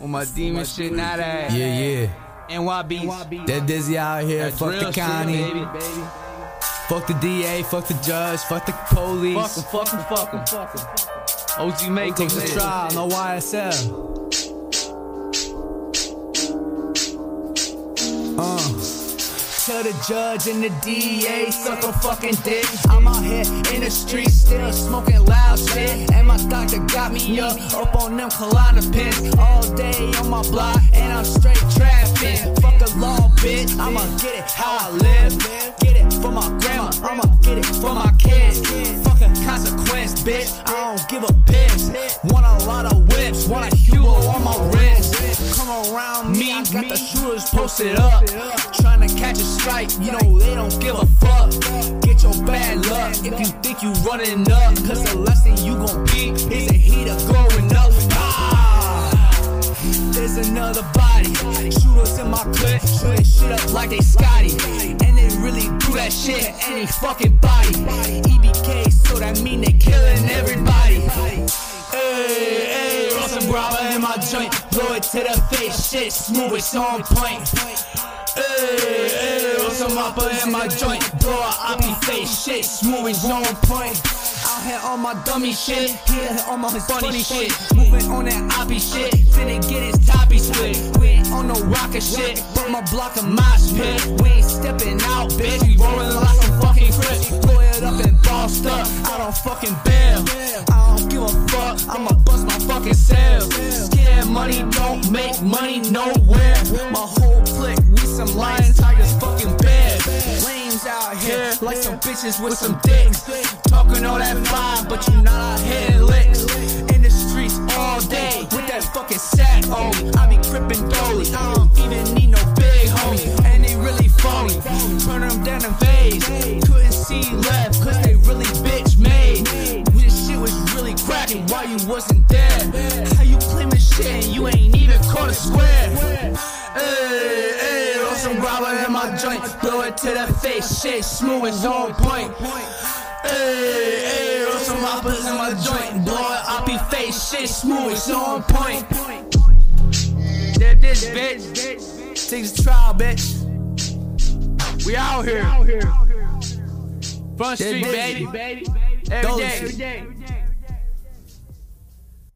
With my demon shit, not that. Yeah, yeah. NYB. That Dizzy out here. That fuck the drill shit, county. baby. Fuck the DA. Fuck the judge. Fuck the police. Fuck em, fuck em, fuck em. OG make Take the trial. No YSL. The judge and the DA suck a fucking dick. I'm out here in the street still smoking loud shit. And my doctor got me up, up on them Klonopins. All day on my block, and I'm straight trapping. Fuck the law, bitch. I'ma get it how I live. Bitch. I don't give a piss. Want a lot of whips, want a Hugo on my wrist. Come around me, I got the shooters posted up. Trying to catch a strike, you know they don't give a fuck. Get your bad luck if you think you running up. Cause the thing you gon' be is a heater going up. Ah, there's another body. Shooters in my clip, shooting shit up like they Scotty. And they really do that shit to any fucking body. In my joint, blow it to the face, shit smooth, it's on point. Hey, hey, roll some mopper in my joint, blow a oppie face, shit smooth, it's on point. Out here on my dummy shit, here on my funny shit, moving on that oppie shit, finna get his toppy split. We ain't on no rocket shit, but my block a mosh pit. We ain't stepping out, bitch, rolling don't fucking bail. I don't give a fuck, I'ma bust my fucking sales. Scared money don't make money nowhere. My whole clique, we some lions, tigers, fucking bears. Lanes out here, like some bitches with some dicks. Talking all that vibe, but you not out hitting licks. In the streets all day, with that fucking sack on me. I be crippin' dolly, I don't even need no big homie. And they really phony, turn them down in phase. Couldn't see left, cause cracking while you wasn't there. How you claiming shit and you ain't even caught a square? Hey, hey, roll some grabber in my joint, blow it to the face, shit smooth, it's on point. Hey, hey, roll some hoppers in my joint, blow it oppie face, shit smooth, it's on point. That this bitch. Take the trial, bitch. We out here. Front street, baby. Every day. Every day.